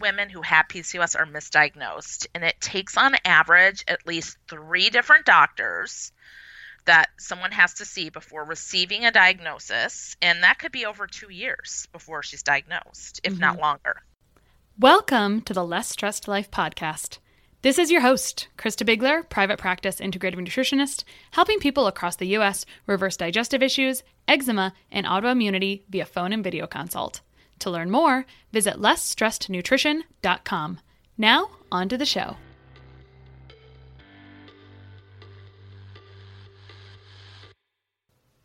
women who have PCOS are misdiagnosed, and it takes on average at least three different doctors that someone has to see before receiving a diagnosis, and that could be over two years before she's diagnosed, if mm-hmm. not longer. Welcome to the Less Stressed Life podcast. This is your host, Christa Biegler, private practice integrative nutritionist, helping people across the U.S. reverse digestive issues, eczema, and autoimmunity via phone and video consult. To learn more, visit lessstressednutrition.com. Now, on to the show.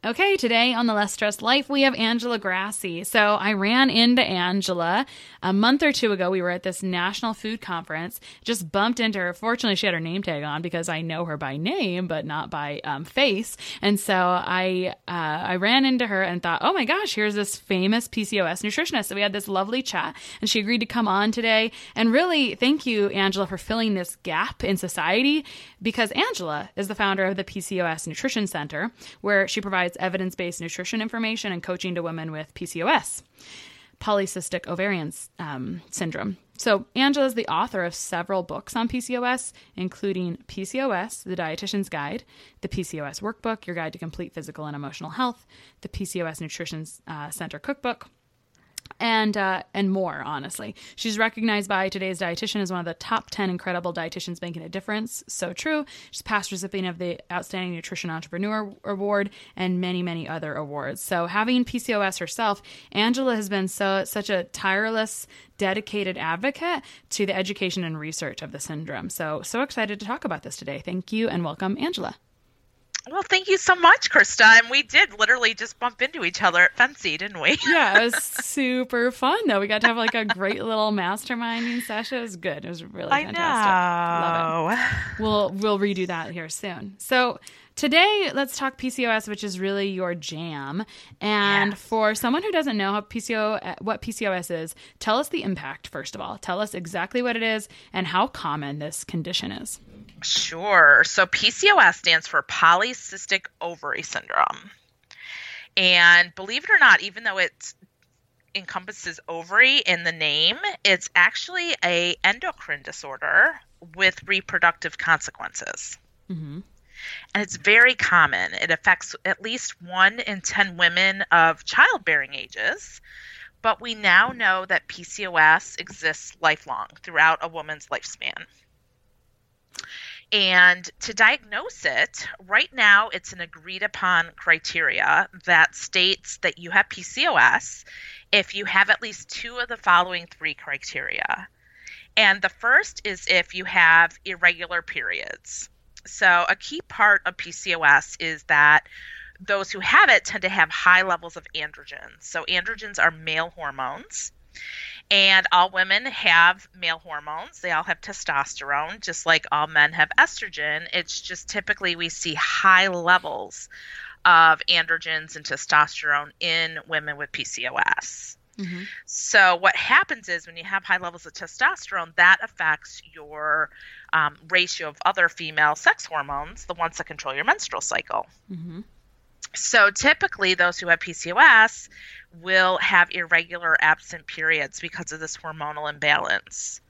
Okay, today on the Less Stressed Life, we have Angela Grassi. So I ran into Angela a month or two ago. We were at this national food conference, just bumped into her. Fortunately, she had her name tag on because I know her by name, but not by um, face. And so I uh, I ran into her and thought, oh my gosh, here's this famous PCOS nutritionist. So we had this lovely chat, and she agreed to come on today. And really, thank you, Angela, for filling this gap in society because Angela is the founder of the PCOS Nutrition Center, where she provides provides evidence based nutrition information and coaching to women with PCOS, polycystic ovarian um, syndrome. So, Angela is the author of several books on PCOS, including PCOS, The Dietitian's Guide, the PCOS Workbook, Your Guide to Complete Physical and Emotional Health, the PCOS Nutrition uh, Center Cookbook, and uh, and more. Honestly, she's recognized by today's dietitian as one of the top ten incredible dietitians making a difference. So true. She's past recipient of the Outstanding Nutrition Entrepreneur Award and many many other awards. So having PCOS herself, Angela has been so such a tireless dedicated advocate to the education and research of the syndrome. So, so excited to talk about this today. Thank you and welcome, Angela. Well, thank you so much, Christa. And we did literally just bump into each other at FNCE, didn't we? yeah, it was super fun though. We got to have like a great little masterminding session. It was good. It was really I fantastic. Know. Love it. We'll we'll redo that here soon. So Today, let's talk PCOS, which is really your jam. And yes. for someone who doesn't know how PCO, what PCOS is, tell us the impact first of all. Tell us exactly what it is and how common this condition is. Sure. So PCOS stands for polycystic ovary syndrome. And believe it or not, even though it encompasses ovary in the name, it's actually a endocrine disorder with reproductive consequences. Mm-hmm and it's very common. It affects at least one in 10 women of childbearing ages. But we now know that PCOS exists lifelong throughout a woman's lifespan. And to diagnose it, right now it's an agreed upon criteria that states that you have PCOS if you have at least two of the following three criteria. And the first is if you have irregular periods. So, a key part of PCOS is that those who have it tend to have high levels of androgens. So, androgens are male hormones. And all women have male hormones. They all have testosterone, just like all men have estrogen. It's just typically we see high levels of androgens and testosterone in women with PCOS. Mm-hmm. So, what happens is when you have high levels of testosterone, that affects your um, ratio of other female sex hormones, the ones that control your menstrual cycle. Mm-hmm. So, typically, those who have PCOS will have irregular absent periods because of this hormonal imbalance.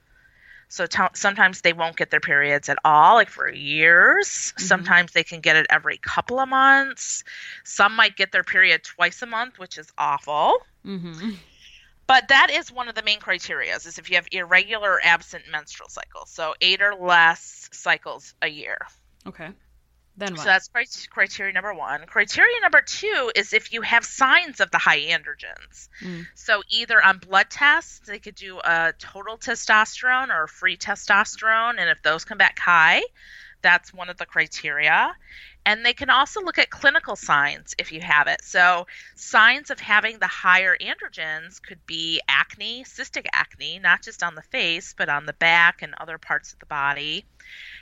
So t- sometimes they won't get their periods at all, like for years. Mm-hmm. Sometimes they can get it every couple of months. Some might get their period twice a month, which is awful. Mm-hmm. But that is one of the main criteria is if you have irregular absent menstrual cycles. So eight or less cycles a year. Okay. Then what? So that's cri- criteria number one. Criteria number two is if you have signs of the high androgens. Mm. So either on blood tests, they could do a total testosterone or a free testosterone, and if those come back high, that's one of the criteria. And they can also look at clinical signs if you have it. So, signs of having the higher androgens could be acne, cystic acne, not just on the face, but on the back and other parts of the body.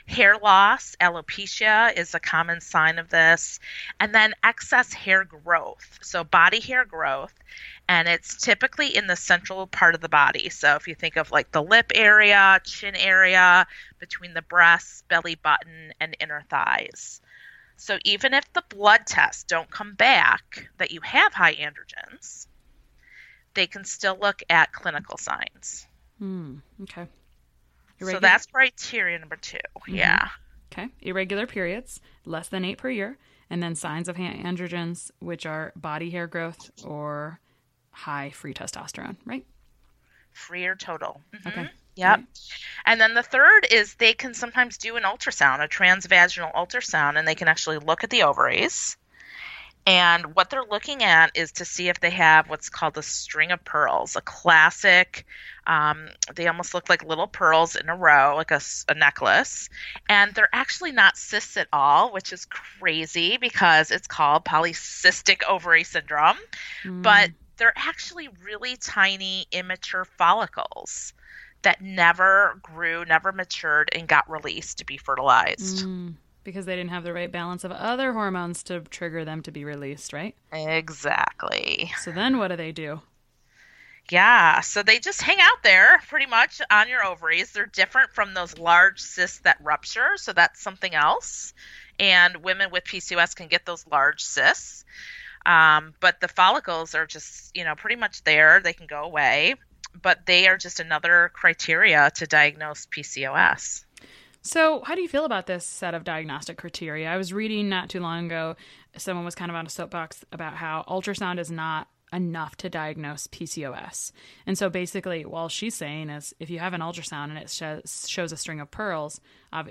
Hair loss, alopecia is a common sign of this. And then excess hair growth. So, body hair growth. And it's typically in the central part of the body. So, if you think of like the lip area, chin area, between the breasts, belly button, and inner thighs. So even if the blood tests don't come back that you have high androgens, they can still look at clinical signs. Hmm. Okay. So that's criteria number 2 Yeah. okay. Irregular periods, less than eight per year, and then signs of androgens, which are body hair growth or high free testosterone. Right. Free or total. Mhm. Okay. Yep. Right. And then the third is they can sometimes do an ultrasound, a transvaginal ultrasound, and they can actually look at the ovaries. And what they're looking at is to see if they have what's called a string of pearls, a classic. Um, they almost look like little pearls in a row, like a necklace. And they're actually not cysts at all, which is crazy because it's called polycystic ovary syndrome. But they're actually really tiny, immature follicles that never grew, never matured, and got released to be fertilized. Mm, because they didn't have the right balance of other hormones to trigger them to be released, right? Exactly. So then what do they do? Yeah, so they just hang out there pretty much on your ovaries. They're different from those large cysts that rupture, so that's something else. And women with PCOS can get those large cysts. Um, but the follicles are just, you know, pretty much there. They can go away, but they are just another criteria to diagnose PCOS. So, how do you feel about this set of diagnostic criteria? I was reading not too long ago, someone was kind of on a soapbox about how ultrasound is not enough to diagnose PCOS. And so, basically, all she's saying is if you have an ultrasound and it shows, shows a string of pearls,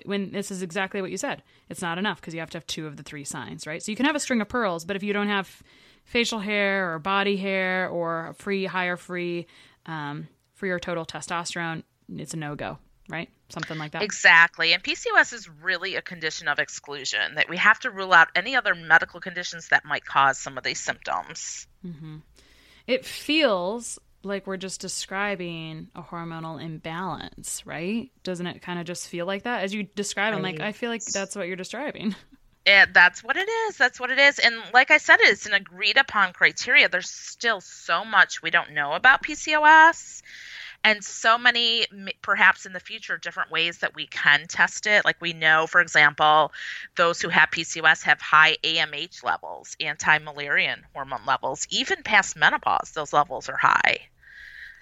when this is exactly what you said, it's not enough because you have to have two of the three signs, right? So, you can have a string of pearls, but if you don't have facial hair or body hair or free, higher free, um, free or total testosterone, it's a no go, right? Something like that. Exactly. And PCOS is really a condition of exclusion that we have to rule out any other medical conditions that might cause some of these symptoms. Mm-hmm. It feels like we're just describing a hormonal imbalance, right? Doesn't it kind of just feel like that? As you describe, I'm like, I feel like that's what you're describing. And that's what it is. That's what it is. And like I said, it's an agreed upon criteria. There's still so much we don't know about PCOS and so many perhaps in the future different ways that we can test it like we know for example those who have pcos have high amh levels anti-Müllerian hormone levels even past menopause those levels are high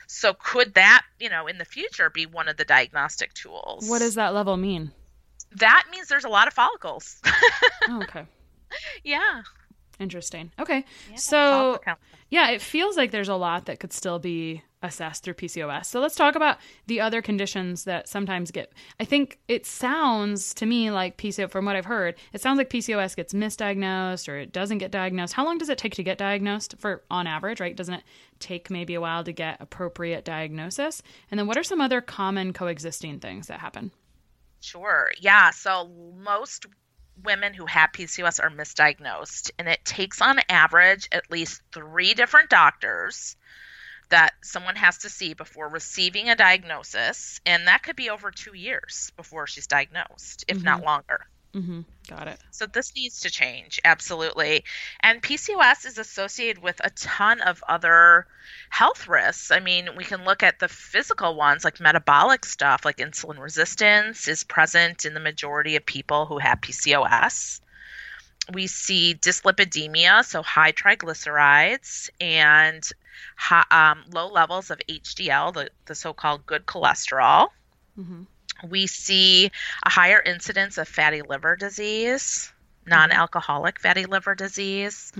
so could that you know in the future be one of the diagnostic tools What does that level mean? that means there's a lot of follicles Oh, okay. yeah Interesting. Okay. Yeah, so, yeah, it feels like there's a lot that could still be assessed through PCOS. So let's talk about the other conditions that sometimes get. I think it sounds to me like PCOS, from what I've heard, it sounds like PCOS gets misdiagnosed or it doesn't get diagnosed. How long does it take to get diagnosed for on average, right? Doesn't it take maybe a while to get appropriate diagnosis? And then what are some other common coexisting things that happen? Sure. Yeah. So most women who have PCOS are misdiagnosed, and it takes on average at least three different doctors that someone has to see before receiving a diagnosis. And that could be over two years before she's diagnosed, if not longer. Mm-hmm. Got it. So this needs to change, absolutely. And PCOS is associated with a ton of other health risks. I mean, we can look at the physical ones like metabolic stuff, like insulin resistance is present in the majority of people who have PCOS. We see dyslipidemia, so high triglycerides, and high, um, low levels of HDL, the, the so called good cholesterol. We see a higher incidence of fatty liver disease, non alcoholic fatty liver disease.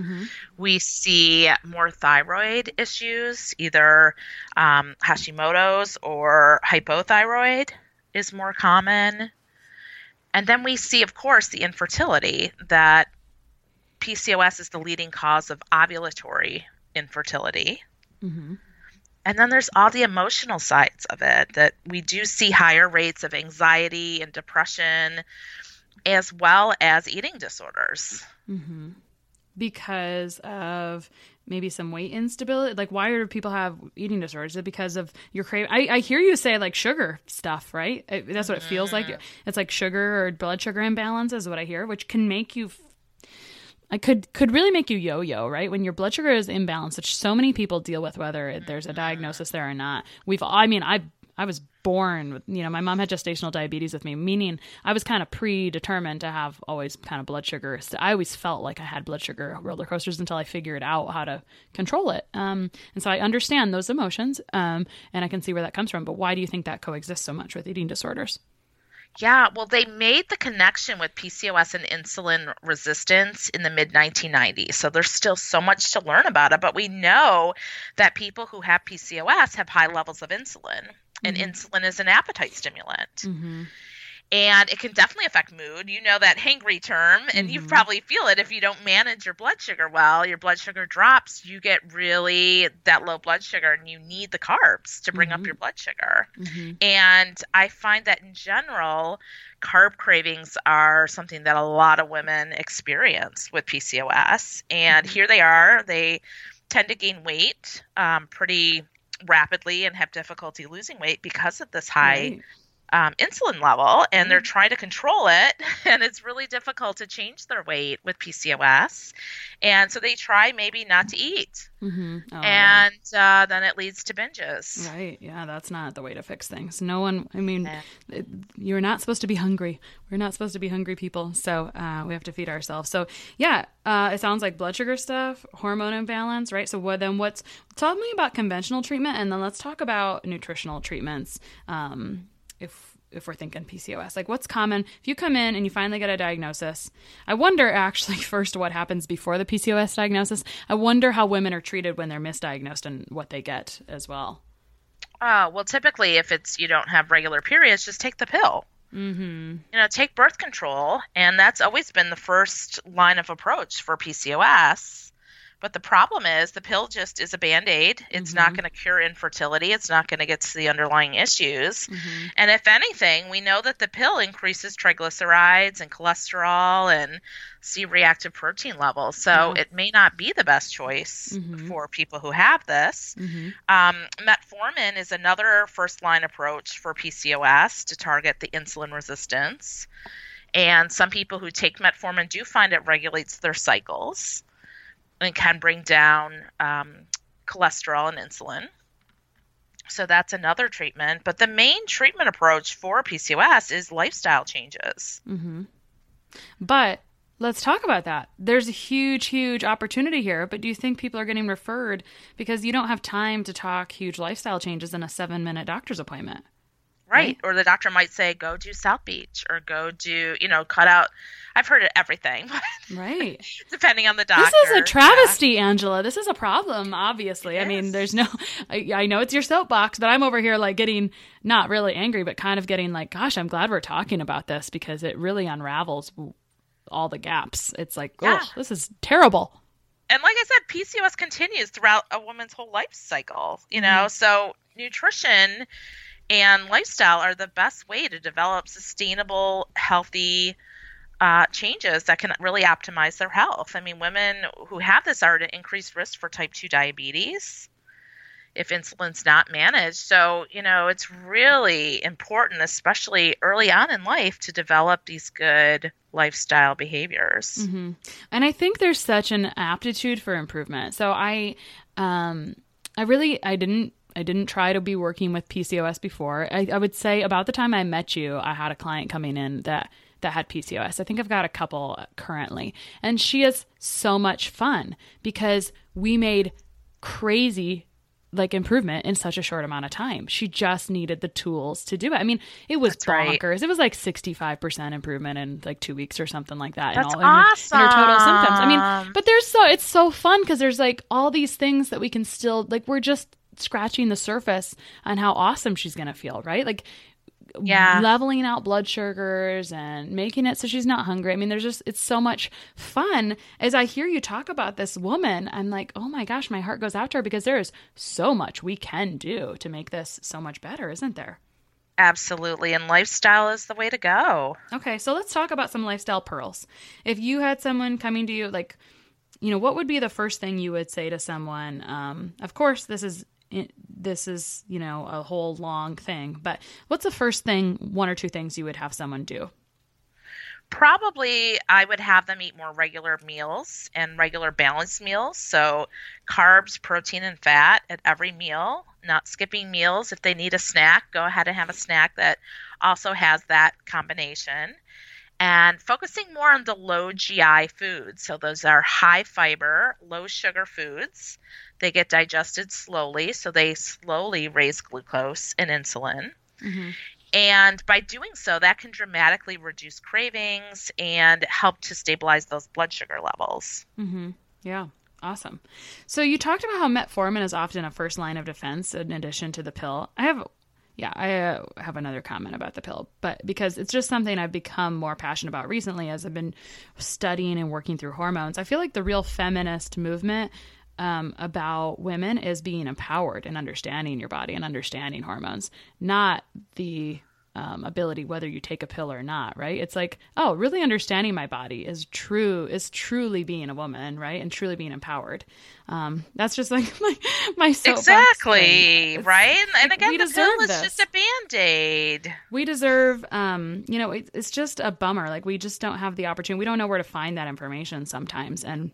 We see more thyroid issues, either um, Hashimoto's or hypothyroid is more common. And then we see, of course, the infertility that PCOS is the leading cause of ovulatory infertility. Mm-hmm. And then there's all the emotional sides of it that we do see higher rates of anxiety and depression, as well as eating disorders. Mm-hmm. because of maybe some weight instability? Like, why do people have eating disorders? Is it because of your crave? I, I hear you say like sugar stuff, right? That's what it feels like. Mm-hmm. It's like sugar or blood sugar imbalance is what I hear, which can make you. I could could really make you yo-yo, right? When your blood sugar is imbalanced, which so many people deal with, whether there's a diagnosis there or not. We've, I mean, I I was born with, you know, my mom had gestational diabetes with me, meaning I was kind of predetermined to have always kind of blood sugar. So I always felt like I had blood sugar roller coasters until I figured out how to control it. Um, and so I understand those emotions, um, and I can see where that comes from. But why do you think that coexists so much with eating disorders? Yeah, well, they made the connection with PCOS and insulin resistance in the mid 1990s. So there's still so much to learn about it. But we know that people who have PCOS have high levels of insulin, and insulin is an appetite stimulant. Mm-hmm. And it can definitely affect mood. You know that hangry term, and you Mhm. probably feel it if you don't manage your blood sugar well. Your blood sugar drops, you get really that low blood sugar, and you need the carbs to bring Mhm. up your blood sugar. Mm-hmm. And I find that in general, carb cravings are something that a lot of women experience with PCOS. And Mhm. here they are. They tend to gain weight um, pretty rapidly and have difficulty losing weight because of this high um, insulin level. And they're Mm. trying to control it. And it's really difficult to change their weight with PCOS. And so they try maybe not to eat. Mm-hmm. Oh, yeah. and uh, then it leads to binges. Right. Yeah, that's not the way to fix things. No one, I mean, Yeah. it, you're not supposed to be hungry. We're not supposed to be hungry people. So uh, we have to feed ourselves. So, yeah, uh, it sounds like blood sugar stuff, hormone imbalance, right? So, what then what's, tell me about conventional treatment and then let's talk about nutritional treatments. Um, if, if we're thinking PCOS, like what's common if you come in and you finally get a diagnosis? I wonder actually first what happens before the PCOS diagnosis. I wonder how women are treated when they're misdiagnosed and what they get as well. Uh, well, typically, if it's you don't have regular periods, just take the pill. Mm-hmm. You know, take birth control, and that's always been the first line of approach for PCOS. But the problem is the pill just is a band aid. It's not Mhm. going to cure infertility. It's not going to get to the underlying issues. Mm-hmm. And if anything, we know that the pill increases triglycerides and cholesterol and C reactive protein levels. So Yeah. it may not be the best choice Mhm. for people who have this. Mm-hmm. Um, metformin is another first line approach for PCOS to target the insulin resistance. And some people who take metformin do find it regulates their cycles and can bring down um, cholesterol and insulin. So that's another treatment. But the main treatment approach for PCOS is lifestyle changes. Mm-hmm. But let's talk about that. There's a huge, huge opportunity here. But do you think people are getting referred because you don't have time to talk huge lifestyle changes in a seven minute doctor's appointment? Right. Or the doctor might say, go do South Beach or go do, you know, cut out. I've heard of everything, Right. depending on the doctor. This is a Yeah. travesty, Angela. This is a problem, obviously. I mean, there's no, I, I know it's your soapbox, but I'm over here like getting not really angry, but kind of getting like, gosh, I'm glad we're talking about this because it really unravels all the gaps. It's like, oh, Yeah. this is terrible. and like I said, PCOS continues throughout a woman's whole life cycle, you know, mm-hmm. so nutrition and lifestyle are the best way to develop sustainable, healthy uh, changes that can really optimize their health. I mean, women who have this are at increased risk for type 2 diabetes if insulin's not managed. So, you know, it's really important, especially early on in life, to develop these good lifestyle behaviors. hmm And I think there's such an aptitude for improvement. So I, um, I really, I didn't, I didn't try to be working with PCOS before. I, I would say about the time I met you, I had a client coming in that that had PCOS. I think I've got a couple currently, and she is so much fun because we made crazy like improvement in such a short amount of time. She just needed the tools to do it. I mean, it was That's right. bonkers. It was like 65% improvement in like 2 weeks or something like that That's in all in her, in her total symptoms. I mean, but there's so it's so fun cuz there's like all these things that we can still like we're just scratching the surface on how awesome she's going to feel, right? Like Yeah. leveling out blood sugars and making it so she's not hungry. I mean, there's just it's so much fun. As I hear you talk about this woman, I'm like, oh my gosh, my heart goes out to her because there is so much we can do to make this so much better, isn't there? Absolutely. And lifestyle is the way to go. Okay, so let's talk about some lifestyle pearls. If you had someone coming to you, like, you know, what would be the first thing you would say to someone? Um, of course, this is this is you know a whole long thing, but what's the first thing, one or two things you would have someone do? Probably I would have them eat more regular meals and regular balanced meals. So carbs, protein, and fat at every meal, not skipping meals. If they need a snack, go ahead and have a snack that also has that combination. And focusing more on the low GI foods. So those are high fiber, low sugar foods. They get digested slowly, so they slowly raise glucose and insulin. Mm-hmm. And by doing so, that can dramatically reduce cravings and help to stabilize those blood sugar levels. Mm-hmm. Yeah. Awesome. So you talked about how metformin is often a first line of defense in addition to the pill. I have, yeah, I uh, have another comment about the pill, but because it's just something I've become more passionate about recently as I've been studying and working through hormones. I feel like the real feminist movement um, about women is being empowered and understanding your body and understanding hormones, not the um, ability whether you take a pill or not. Right? It's like, oh, really understanding my body is true is truly being a woman, right, and truly being empowered. Um, that's just like my my. Exactly, right? And like, again, we the pill is this. just a band aid. we deserve um you know it, it's just a bummer like we just don't have the opportunity we don't know where to find that information sometimes and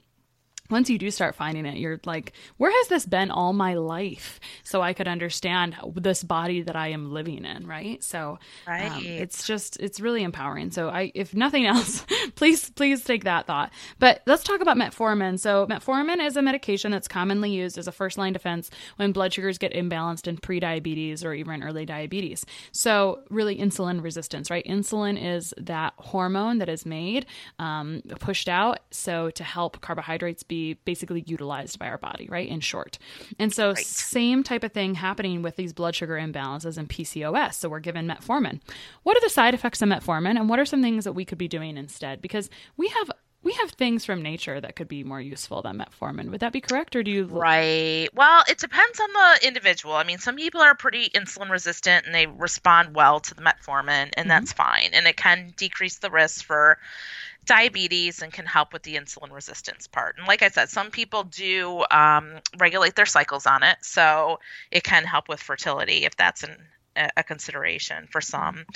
once you do start finding it you're like where has this been all my life? So i could understand this body that i am living in right? So um, Right. it's just it's really empowering. So i if nothing else please please take that thought. But let's talk about metformin. So metformin is a medication that's commonly used as a first line defense when blood sugars get imbalanced in pre-diabetes or even early diabetes. So really insulin resistance right? Insulin is that hormone that is made um, pushed out so to help carbohydrates be basically utilized by our body right in short. And so same type of thing happening with these blood sugar imbalances and pcos so we're given metformin. What are the side effects of metformin and what are some things that we could be doing instead? Because we have we have things from nature that could be more useful than metformin. Would that be correct or do you Right. Well, it depends on the individual. I mean, some people are pretty insulin resistant and they respond well to the metformin, and mm-hmm. that's fine. And it can decrease the risk for diabetes and can help with the insulin resistance part. And like I said, some people do um, regulate their cycles on it, so it can help with fertility if that's an a consideration for some.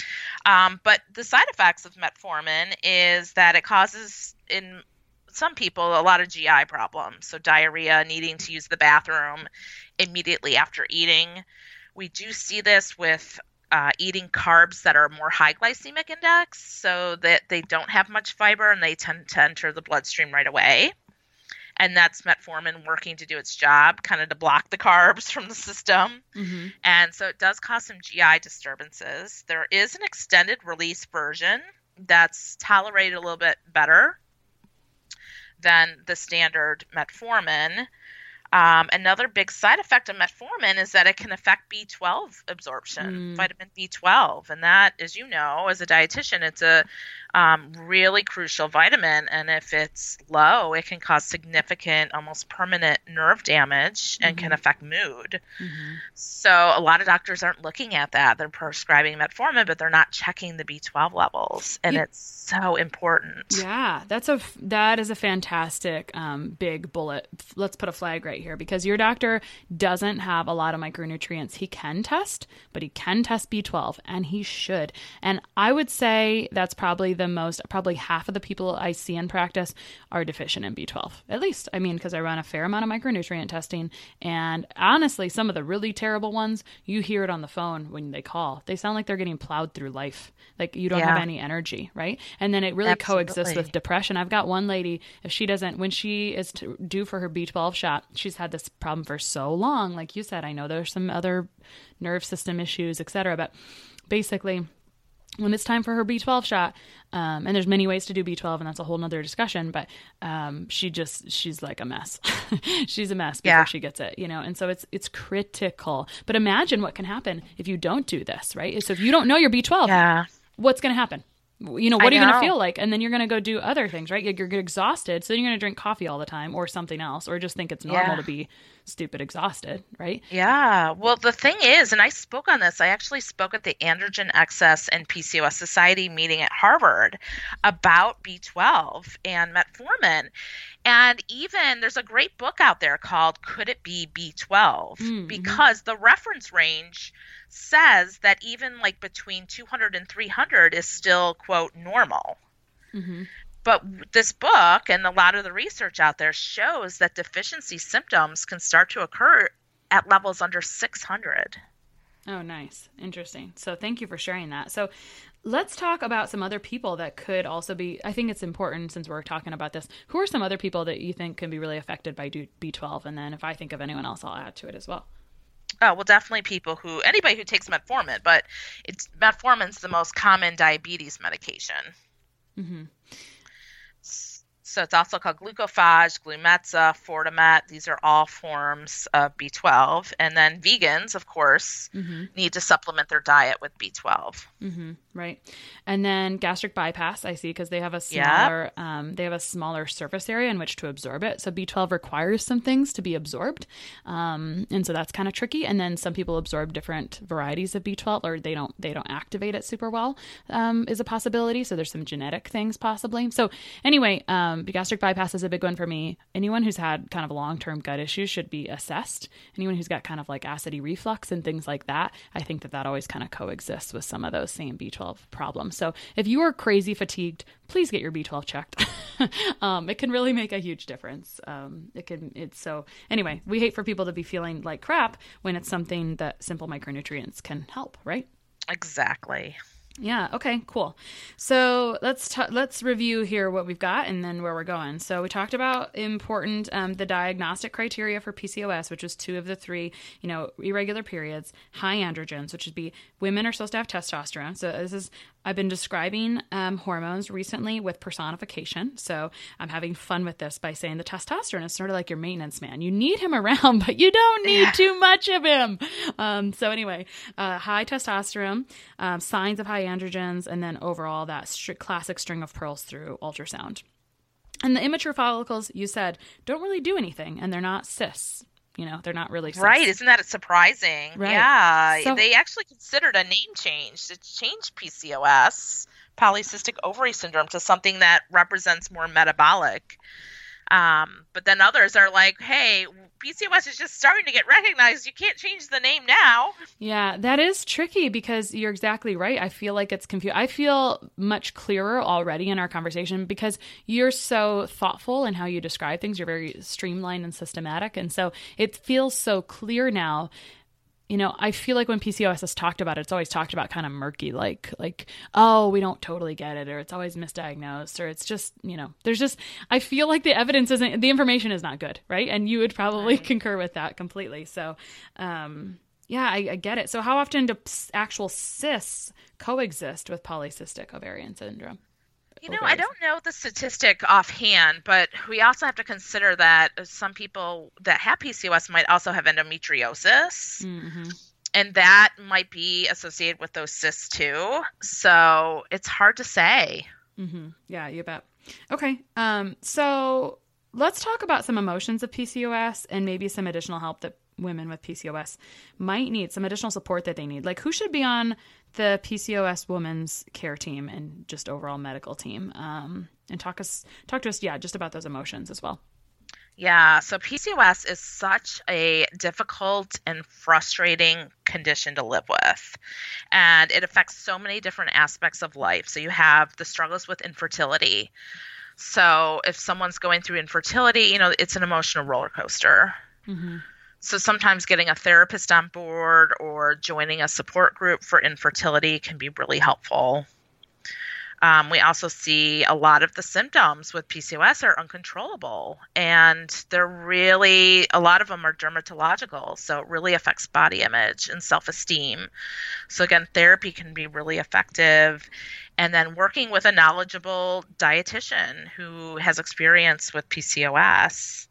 Um, but the side effects of metformin is that it causes in some people a lot of GI problems. So diarrhea, needing to use the bathroom immediately after eating. We do see this with uh, eating carbs that are more high glycemic index, so that they don't have much fiber and they tend to enter the bloodstream right away. And that's metformin working to do its job, kind of to block the carbs from the system. Mhm. And so it does cause some GI disturbances. There is an extended release version that's tolerated a little bit better than the standard metformin. Um, another big side effect of metformin is that it can affect B12 absorption, Mm. vitamin B12. And that, as you know, as a dietitian, it's a um, really crucial vitamin. And if it's low, it can cause significant, almost permanent nerve damage and can Mhm. affect mood. Mhm. So a lot of doctors aren't looking at that. They're prescribing metformin, but they're not checking the B12 levels, and You- it's so important. Yeah, that's a that is a fantastic um, big bullet. Let's put a flag right here because your doctor doesn't have a lot of micronutrients. He can test, but he can test B12, and he should. And I would say that's probably the most, probably half of the people I see in practice are deficient in B12. At least, I mean, because I run a fair amount of micronutrient testing. And honestly, some of the really terrible ones, you hear it on the phone when they call. They sound like they're getting plowed through life. Like you don't Yeah. have any energy, right? And then it really coexists with depression. I've got one lady, if she doesn't, when she is to due for her B12 shot, she's had this problem for so long. Like you said, I know there's some other nerve system issues, et cetera, but basically, when it's time for her B12 shot, um, and there's many ways to do B12, and that's a whole nother discussion, but um, she just, she's like a mess. she's a mess before Yeah. she gets it, you know, and so it's, it's critical. But imagine what can happen if you don't do this, right? So if you don't know your B12, Yeah. what's going to happen? You know, I what are you going to feel like? And then you're going to go do other things, right? You're, you're exhausted. So then you're going to drink coffee all the time or something else, or just think it's normal Yeah. to be stupid exhausted, right? Yeah. Well, the thing is, and I spoke on this, I actually spoke at the Androgen Excess and PCOS Society meeting at Harvard about B12 and metformin. And even there's a great book out there called Could It Be B12? Mhm. Because the reference range says that even like between 200 and 300 is still, quote, normal. hmm But this book and a lot of the research out there shows that deficiency symptoms can start to occur at levels under 600. Oh, nice. Interesting. So thank you for sharing that. So let's talk about some other people that could also be, I think it's important since we're talking about this. Who are some other people that you think can be really affected by B12? And then if I think of anyone else, I'll add to it as well. Oh, well, definitely people who, anybody who takes metformin, but it's metformin's the most common diabetes medication. hmm So it's also called glucophage, Glumetza, Fortamet. These are all forms of B12. And then vegans, of course, hmm need to supplement their diet with B12. hmm Right. And then gastric bypass, I see, because they have a Yep. smaller, um, they have a smaller surface area in which to absorb it. So B12 requires some things to be absorbed, um, and so that's kind of tricky. And then some people absorb different varieties of B12, or they don't, they don't activate it super well, um, is a possibility. So there's some genetic things possibly. So anyway, um, gastric bypass is a big one for me. Anyone who's had kind of long-term gut issues should be assessed. Anyone who's got kind of like acidy reflux and things like that, I think that that always kind of coexists with some of those same B12 problems. So if you are crazy fatigued, please get your B12 checked. um, it can really make a huge difference. Um, it can. It's so. Anyway, we hate for people to be feeling like crap when it's something that simple micronutrients can help. Right. Exactly. Yeah. Okay. Cool. So let's t- let's review here what we've got and then where we're going. So we talked about important um, the diagnostic criteria for PCOS, which was two of the three. You know, irregular periods, high androgens, which would be women are supposed to have testosterone. So this is I've been describing um, hormones recently with personification. So I'm having fun with this by saying the testosterone is sort of like your maintenance man. You need him around, but you don't need Yeah. too much of him. Um, so anyway, uh, high testosterone, um, signs of high androgens, and then overall that classic string of pearls through ultrasound. And the immature follicles, you said, don't really do anything, and they're not cysts. You know, they're not really cis. Right. Isn't that surprising? Right. Yeah. So- they actually considered a name change to change PCOS, polycystic ovary syndrome, to something that represents more metabolic. Um, but then others are like, hey, PCOS is just starting to get recognized. You can't change the name now. Yeah, that is tricky because you're exactly right. I feel like it's confused. I feel much clearer already in our conversation because you're so thoughtful in how you describe things. You're very streamlined and systematic. And so it feels so clear now. You know, I feel like when PCOS is talked about, it's always talked about kind of murky, like like oh, we don't totally get it, or it's always misdiagnosed, or it's just you know, there's just I feel like the evidence isn't, the information is not good, right? And you would probably Right. concur with that completely. So, um, yeah, I, I get it. So, how often do actual cysts coexist with polycystic ovarian syndrome? You know, I don't know the statistic offhand, but we also have to consider that some people that have PCOS might also have endometriosis. Mm-hmm. and that might be associated with those cysts too. So it's hard to say. Mm-hmm. Yeah, you bet. Okay. Um, so let's talk about some emotions of PCOS and maybe some additional help that women with PCOS might need, some additional support that they need. Like who should be on the PCOS woman's care team and just overall medical team? Um, and talk us talk to us, yeah, just about those emotions as well. Yeah, so PCOS is such a difficult and frustrating condition to live with. And it affects so many different aspects of life. So you have the struggles with infertility. So if someone's going through infertility, you know, it's an emotional roller coaster. Mm-hmm. So sometimes getting a therapist on board or joining a support group for infertility can be really helpful. Um, we also see a lot of the symptoms with PCOS are uncontrollable, and they're really a lot of them are dermatological, so it really affects body image and self esteem. So, again, therapy can be really effective. And then working with a knowledgeable dietitian who has experience with PCOS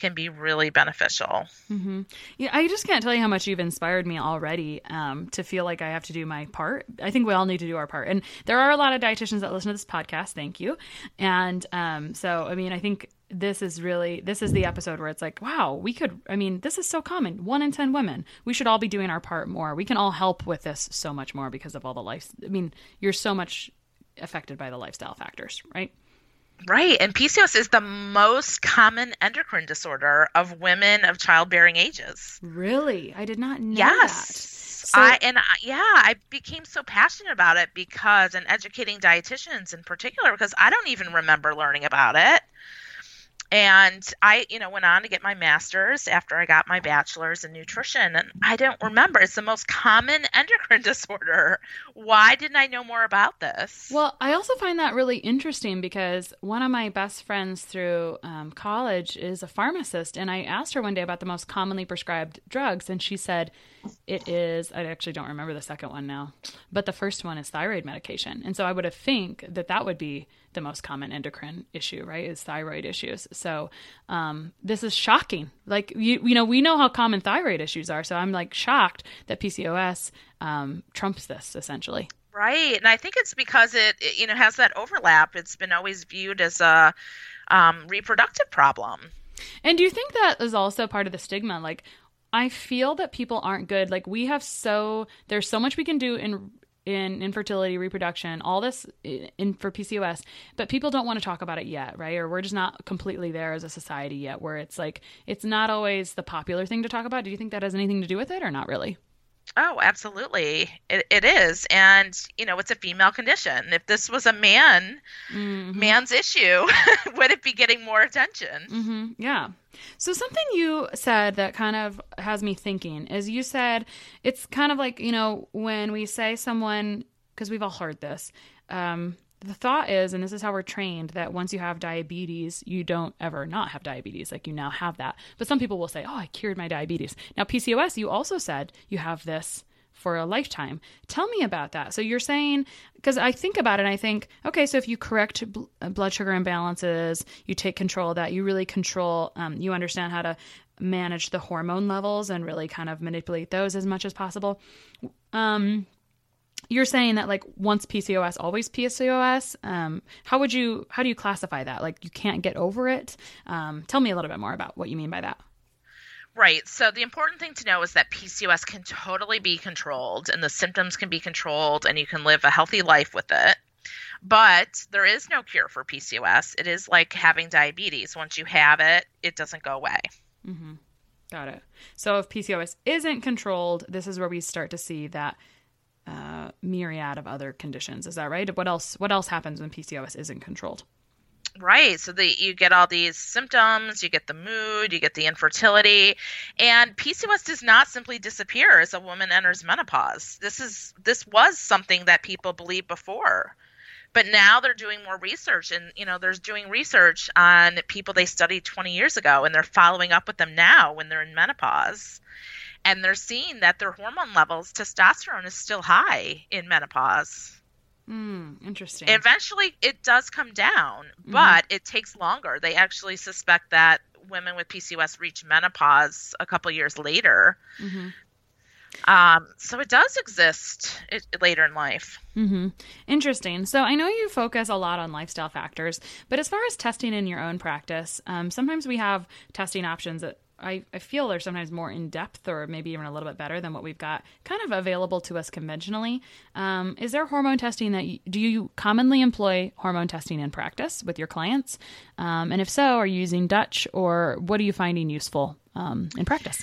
can be really beneficial. Mm-hmm. Yeah, I just can't tell you how much you've inspired me already um, to feel like I have to do my part. I think we all need to do our part, and there are a lot of dietitians that listen to this podcast. Thank you. And um, so, I mean, I think this is really this is the episode where it's like, wow, we could. I mean, this is so common. One in ten women. We should all be doing our part more. We can all help with this so much more because of all the life. I mean, you're so much affected by the lifestyle factors, right? Right. And PCOS is the most common endocrine disorder of women of childbearing ages. Really? I did not know yes. that. So, I and I, yeah, I became so passionate about it because and educating dietitians in particular because I don't even remember learning about it and I, you know, went on to get my master's after I got my bachelor's in nutrition. And I don't remember. It's the most common endocrine disorder. Why didn't I know more about this? Well, I also find that really interesting because one of my best friends through um, college is a pharmacist. And I asked her one day about the most commonly prescribed drugs. And she said it is, I actually don't remember the second one now, but the first one is thyroid medication. And so I would have think that that would be the most common endocrine issue, right? Is thyroid issues. So um, this is shocking. Like you, you know, we know how common thyroid issues are. So I'm like shocked that PCOS um, trumps this essentially. Right, and I think it's because it, it, you know has that overlap. It's been always viewed as a um, reproductive problem. And do you think that is also part of the stigma? Like, I feel that people aren't good. Like, we have so there's so much we can do in in infertility, reproduction, all this in for PCOS, but people don't want to talk about it yet, right? Or we're just not completely there as a society yet where it's like it's not always the popular thing to talk about. Do you think that has anything to do with it or not really? Oh, absolutely. It, it is. And, you know, it's a female condition. If this was a man, mm-hmm. man's issue, would it be getting more attention? Mm-hmm. Yeah. So, something you said that kind of has me thinking is you said it's kind of like, you know, when we say someone, because we've all heard this, um, the thought is, and this is how we're trained, that once you have diabetes, you don't ever not have diabetes. Like you now have that. But some people will say, oh, I cured my diabetes. Now, PCOS, you also said you have this for a lifetime. Tell me about that. So you're saying, because I think about it and I think, okay, so if you correct bl- uh, blood sugar imbalances, you take control of that, you really control, um, you understand how to manage the hormone levels and really kind of manipulate those as much as possible. Um, you're saying that like once PCOS, always PCOS. Um, how would you how do you classify that? Like you can't get over it. Um, tell me a little bit more about what you mean by that. Right. So the important thing to know is that PCOS can totally be controlled and the symptoms can be controlled and you can live a healthy life with it. But there is no cure for PCOS. It is like having diabetes. Once you have it, it doesn't go away. Mm-hmm. Got it. So if PCOS isn't controlled, this is where we start to see that uh, myriad of other conditions. Is that right? What else? What else happens when PCOS isn't controlled? Right. So the, you get all these symptoms, you get the mood, you get the infertility, and PCOS does not simply disappear as a woman enters menopause. This is this was something that people believed before. But now they're doing more research and you know, there's doing research on people they studied 20 years ago and they're following up with them now when they're in menopause and they're seeing that their hormone levels, testosterone is still high in menopause. Mm, interesting. Eventually, it does come down, mm-hmm. but it takes longer. They actually suspect that women with PCOS reach menopause a couple years later. Mm-hmm. Um, so it does exist it, later in life. Mm-hmm. Interesting. So I know you focus a lot on lifestyle factors, but as far as testing in your own practice, um, sometimes we have testing options that I, I feel they're sometimes more in depth or maybe even a little bit better than what we've got kind of available to us conventionally. Um, is there hormone testing that you, do you commonly employ hormone testing in practice with your clients? Um, and if so, are you using Dutch or what are you finding useful um, in practice?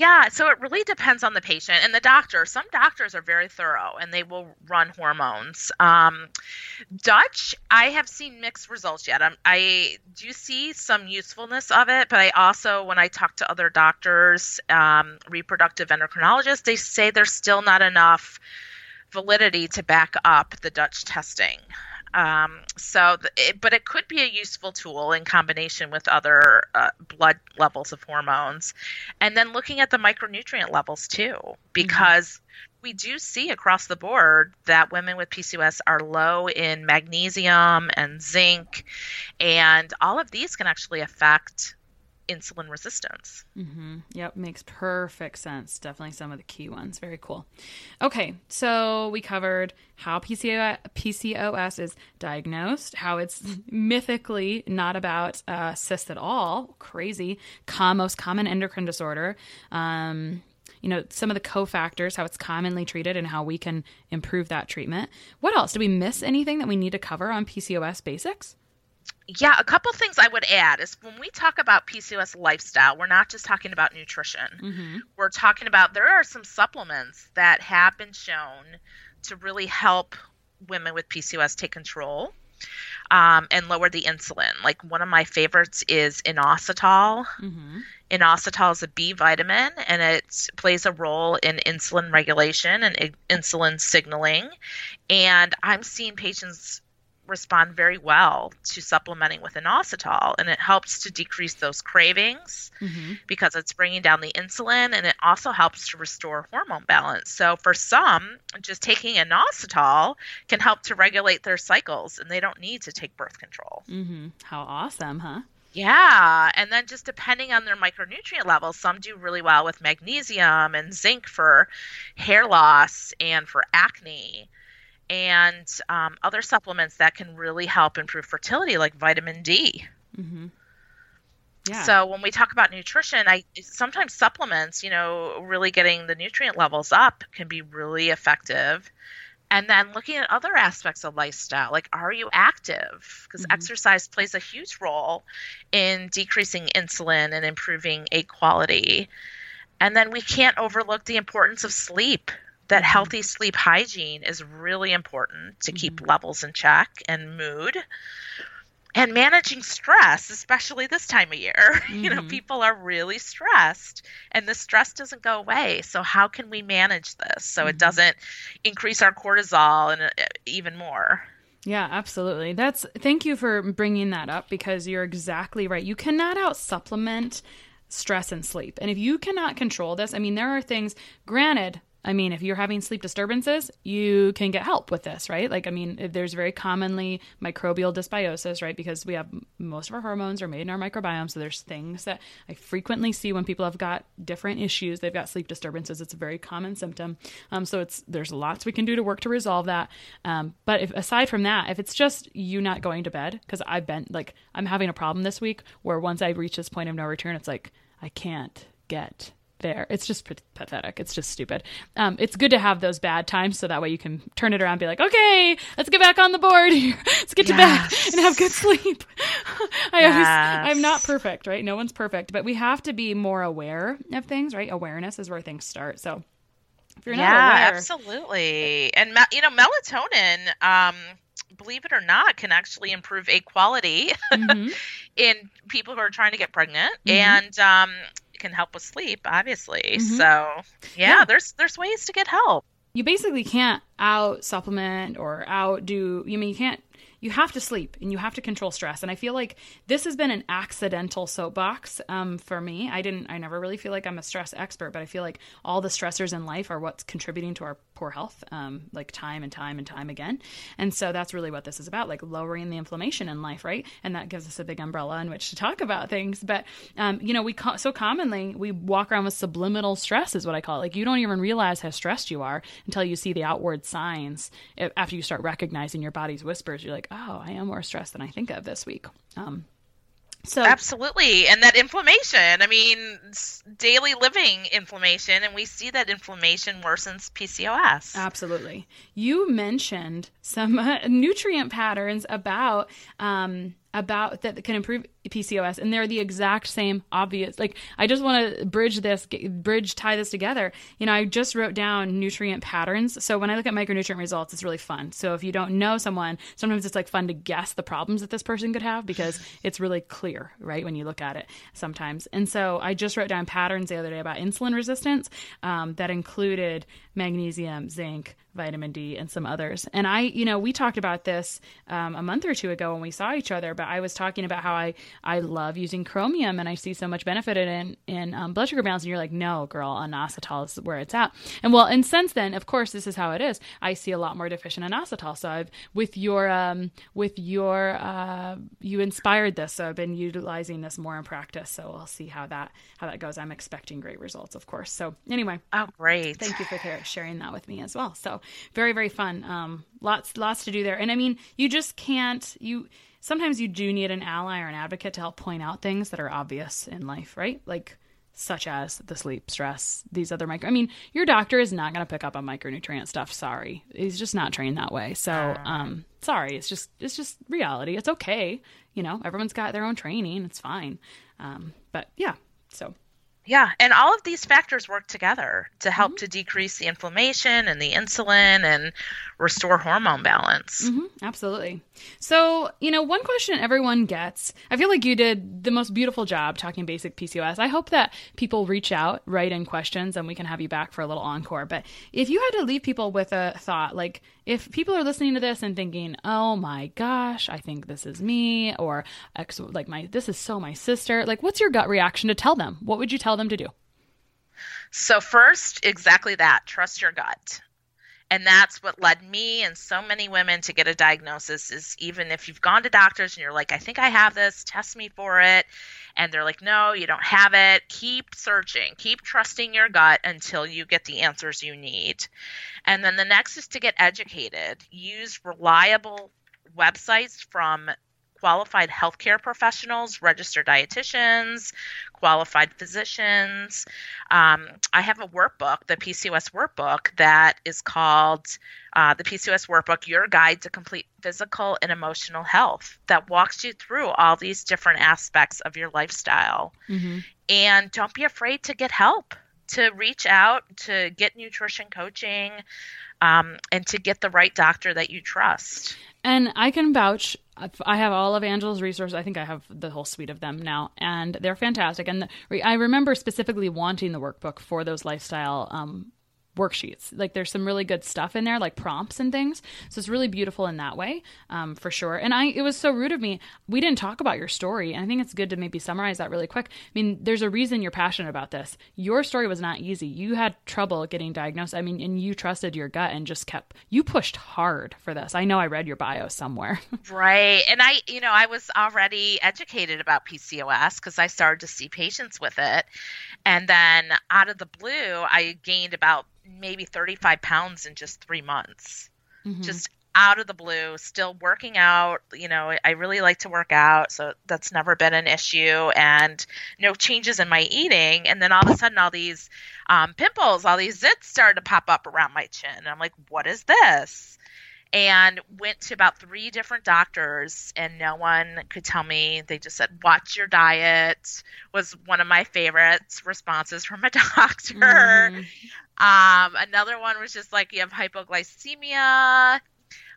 Yeah, so it really depends on the patient and the doctor. Some doctors are very thorough and they will run hormones. Um, Dutch, I have seen mixed results yet. I'm, I do see some usefulness of it, but I also, when I talk to other doctors, um, reproductive endocrinologists, they say there's still not enough validity to back up the Dutch testing. Um, so, it, but it could be a useful tool in combination with other uh, blood levels of hormones, and then looking at the micronutrient levels too, because mm-hmm. we do see across the board that women with PCOS are low in magnesium and zinc, and all of these can actually affect insulin resistance. Mm-hmm. Yep, makes perfect sense. Definitely some of the key ones. Very cool. Okay, so we covered how PCOS is diagnosed, how it's mythically not about uh, cysts at all. Crazy. Com- most common endocrine disorder. Um, you know, some of the cofactors, how it's commonly treated, and how we can improve that treatment. What else? Did we miss anything that we need to cover on PCOS basics? Yeah, a couple things I would add is when we talk about PCOS lifestyle, we're not just talking about nutrition. Mm-hmm. We're talking about there are some supplements that have been shown to really help women with PCOS take control um, and lower the insulin. Like one of my favorites is inositol. Mm-hmm. Inositol is a B vitamin and it plays a role in insulin regulation and insulin signaling. And I'm seeing patients respond very well to supplementing with inositol and it helps to decrease those cravings mm-hmm. because it's bringing down the insulin and it also helps to restore hormone balance so for some just taking inositol can help to regulate their cycles and they don't need to take birth control mm-hmm. how awesome huh yeah, and then just depending on their micronutrient levels, some do really well with magnesium and zinc for hair loss and for acne and um, other supplements that can really help improve fertility, like vitamin D. Mm-hmm. Yeah. So when we talk about nutrition, I sometimes supplements, you know, really getting the nutrient levels up can be really effective. And then looking at other aspects of lifestyle, like are you active? Because mm-hmm. exercise plays a huge role in decreasing insulin and improving egg quality. And then we can't overlook the importance of sleep that mm-hmm. healthy sleep hygiene is really important to keep mm-hmm. levels in check and mood and managing stress especially this time of year mm-hmm. you know mm-hmm. people are really stressed and the stress doesn't go away so how can we manage this so mm-hmm. it doesn't increase our cortisol and uh, even more yeah, absolutely. That's thank you for bringing that up because you're exactly right. You cannot out supplement stress and sleep. And if you cannot control this, I mean there are things granted I mean, if you're having sleep disturbances, you can get help with this, right? Like, I mean, there's very commonly microbial dysbiosis, right? Because we have most of our hormones are made in our microbiome. So there's things that I frequently see when people have got different issues. They've got sleep disturbances. It's a very common symptom. Um, so it's there's lots we can do to work to resolve that. Um, but if aside from that, if it's just you not going to bed, because I've been like I'm having a problem this week where once I reach this point of no return, it's like I can't get there. It's just p- pathetic. It's just stupid. Um, it's good to have those bad times so that way you can turn it around and be like, okay, let's get back on the board let's get to bed and have good sleep. I yes. always, I'm not perfect, right? No one's perfect, but we have to be more aware of things, right? Awareness is where things start. So if you're not yeah, aware, absolutely. And you know, melatonin, um, believe it or not, can actually improve egg quality mm-hmm. in people who are trying to get pregnant. Mm-hmm. And um, can help with sleep, obviously. Mm-hmm. So yeah, yeah, there's there's ways to get help. You basically can't out supplement or outdo. You I mean you can't you have to sleep and you have to control stress. And I feel like this has been an accidental soapbox um, for me. I didn't, I never really feel like I'm a stress expert, but I feel like all the stressors in life are what's contributing to our poor health, um, like time and time and time again. And so that's really what this is about, like lowering the inflammation in life, right? And that gives us a big umbrella in which to talk about things. But, um, you know, we co- so commonly we walk around with subliminal stress, is what I call it. Like you don't even realize how stressed you are until you see the outward signs. After you start recognizing your body's whispers, you're like, oh, I am more stressed than I think of this week. Um, So Absolutely. And that inflammation, I mean, daily living inflammation, and we see that inflammation worsens PCOS. Absolutely. You mentioned some uh, nutrient patterns about um, about that can improve PCOS, and they're the exact same obvious. Like I just want to bridge this, bridge tie this together. You know, I just wrote down nutrient patterns. So when I look at micronutrient results, it's really fun. So if you don't know someone, sometimes it's like fun to guess the problems that this person could have because it's really clear, right, when you look at it sometimes. And so I just wrote down patterns the other day about insulin resistance um, that included magnesium, zinc, vitamin D, and some others. And I, you know, we talked about this um, a month or two ago when we saw each other. But I was talking about how I I love using chromium and I see so much benefit in in um, blood sugar balance. And you're like, no, girl, inositol is where it's at. And well, and since then, of course, this is how it is. I see a lot more deficient inositol. So I've with your um with your uh you inspired this. So I've been utilizing this more in practice. So we'll see how that how that goes. I'm expecting great results, of course. So anyway, Oh, great. thank you for sharing that with me as well so very very fun um lots lots to do there and i mean you just can't you sometimes you do need an ally or an advocate to help point out things that are obvious in life right? Like such as the sleep stress these other micro i mean your doctor is not going to pick up on micronutrient stuff sorry. He's just not trained that way. So um sorry it's just it's just reality. It's okay you know everyone's got their own training it's fine. Um but yeah so Yeah, and all of these factors work together to help to decrease the inflammation and the insulin and restore hormone balance. hmm absolutely. So, you know, one question everyone gets, I feel like you did the most beautiful job talking basic PCOS. I hope that people reach out, write in questions, and we can have you back for a little encore. But if you had to leave people with a thought, like if people are listening to this and thinking, oh my gosh, I think this is me, or like my, this is so my sister, like what's your gut reaction to tell them? What would you tell them to do? So, first, exactly that trust your gut. And that's what led me and so many women to get a diagnosis is even if you've gone to doctors and you're like, I think I have this, test me for it. And they're like, no, you don't have it. Keep searching, keep trusting your gut until you get the answers you need. And then the next is to get educated. Use reliable websites from qualified healthcare professionals, registered dietitians, qualified physicians. Um, I have a workbook, the PCOS workbook, that is called uh, the PCOS workbook Your Guide to Complete Physical and Emotional Health, that walks you through all these different aspects of your lifestyle. Mm-hmm. And don't be afraid to get help, to reach out, to get nutrition coaching, um, and to get the right doctor that you trust. And I can vouch. I have all of Angela's resources. I think I have the whole suite of them now, and they're fantastic. And the, I remember specifically wanting the workbook for those lifestyle um, worksheets. Like there's some really good stuff in there, like prompts and things. So it's really beautiful in that way, um, for sure. And I, it was so rude of me. We didn't talk about your story, and I think it's good to maybe summarize that really quick. I mean, there's a reason you're passionate about this. Your story was not easy. You had trouble getting diagnosed. I mean, and you trusted your gut and just kept. You pushed hard for this. I know I read your bio somewhere. Right. And I, you know, I was already educated about PCOS because I started to see patients with it. And then out of the blue, I gained about maybe 35 pounds in just three months. Mhm. Just out of the blue, still working out. You know, I really like to work out, so that's never been an issue. And no changes in my eating. And then all of a sudden, all these um, pimples, all these zits started to pop up around my chin. And I'm like, what is this? and went to about three different doctors and no one could tell me they just said watch your diet was one of my favorite responses from a doctor Mhm. Um, another one was just like you have hypoglycemia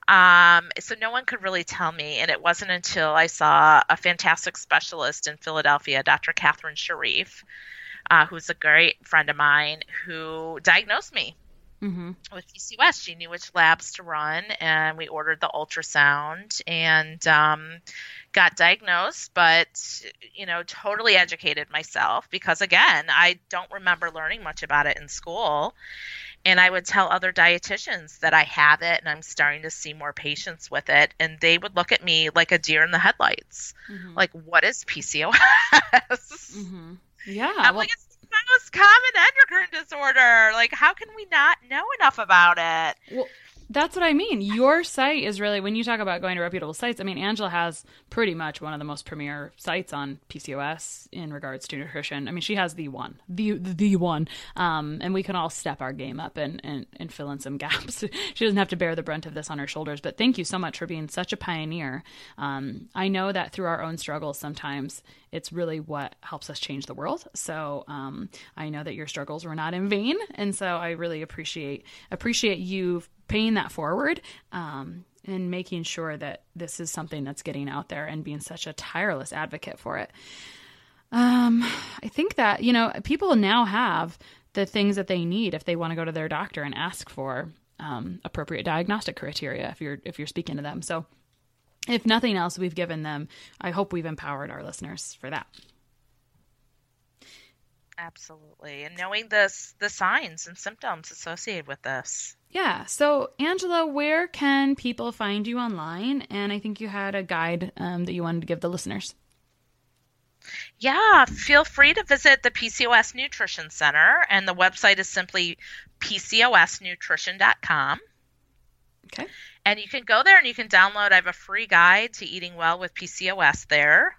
um, so no one could really tell me and it wasn't until i saw a fantastic specialist in philadelphia dr katherine sherif uh, who's a great friend of mine who diagnosed me Mhm. with PCOS. She knew which labs to run, and we ordered the ultrasound and um, got diagnosed. But you know, totally educated myself because again, I don't remember learning much about it in school. And I would tell other dietitians that I have it and I'm starting to see more patients with it. And they would look at me like a deer in the headlights. Mhm. Like, what is PCOS? Mhm. Yeah. I'm well- like, it's the most common endocrine disorder. Like, how can we not know enough about it? That's what I mean. Your site is really when you talk about going to reputable sites. I mean, Angela has pretty much one of the most premier sites on PCOS in regards to nutrition. I mean, she has the one, the the one, um, and we can all step our game up and, and and fill in some gaps. she doesn't have to bear the brunt of this on her shoulders. But thank you so much for being such a pioneer. Um, I know that through our own struggles, sometimes it's really what helps us change the world. So um, I know that your struggles were not in vain, and so I really appreciate appreciate you paying that forward um, and making sure that this is something that's getting out there and being such a tireless advocate for it. Um, I think that, you know, people now have the things that they need if they want to go to their doctor and ask for um, appropriate diagnostic criteria if you're if you're speaking to them. So if nothing else, we've given them. I hope we've empowered our listeners for that. Absolutely, and knowing this the signs and symptoms associated with this. Yeah. So, Angela, where can people find you online? And I think you had a guide um, that you wanted to give the listeners. Yeah, feel free to visit the PCOS Nutrition Center, and the website is simply pcosnutrition.com. Okay. And you can go there and you can download. I have a free guide to eating well with PCOS there.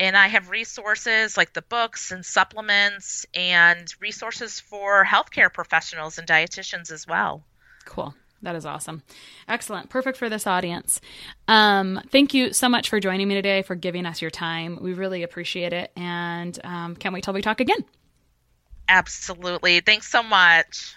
And I have resources like the books and supplements and resources for healthcare professionals and dietitians as well. Cool. That is awesome. Excellent. Perfect for this audience. Um, thank you so much for joining me today, for giving us your time. We really appreciate it. And um, can't wait till we talk again. Absolutely. Thanks so much.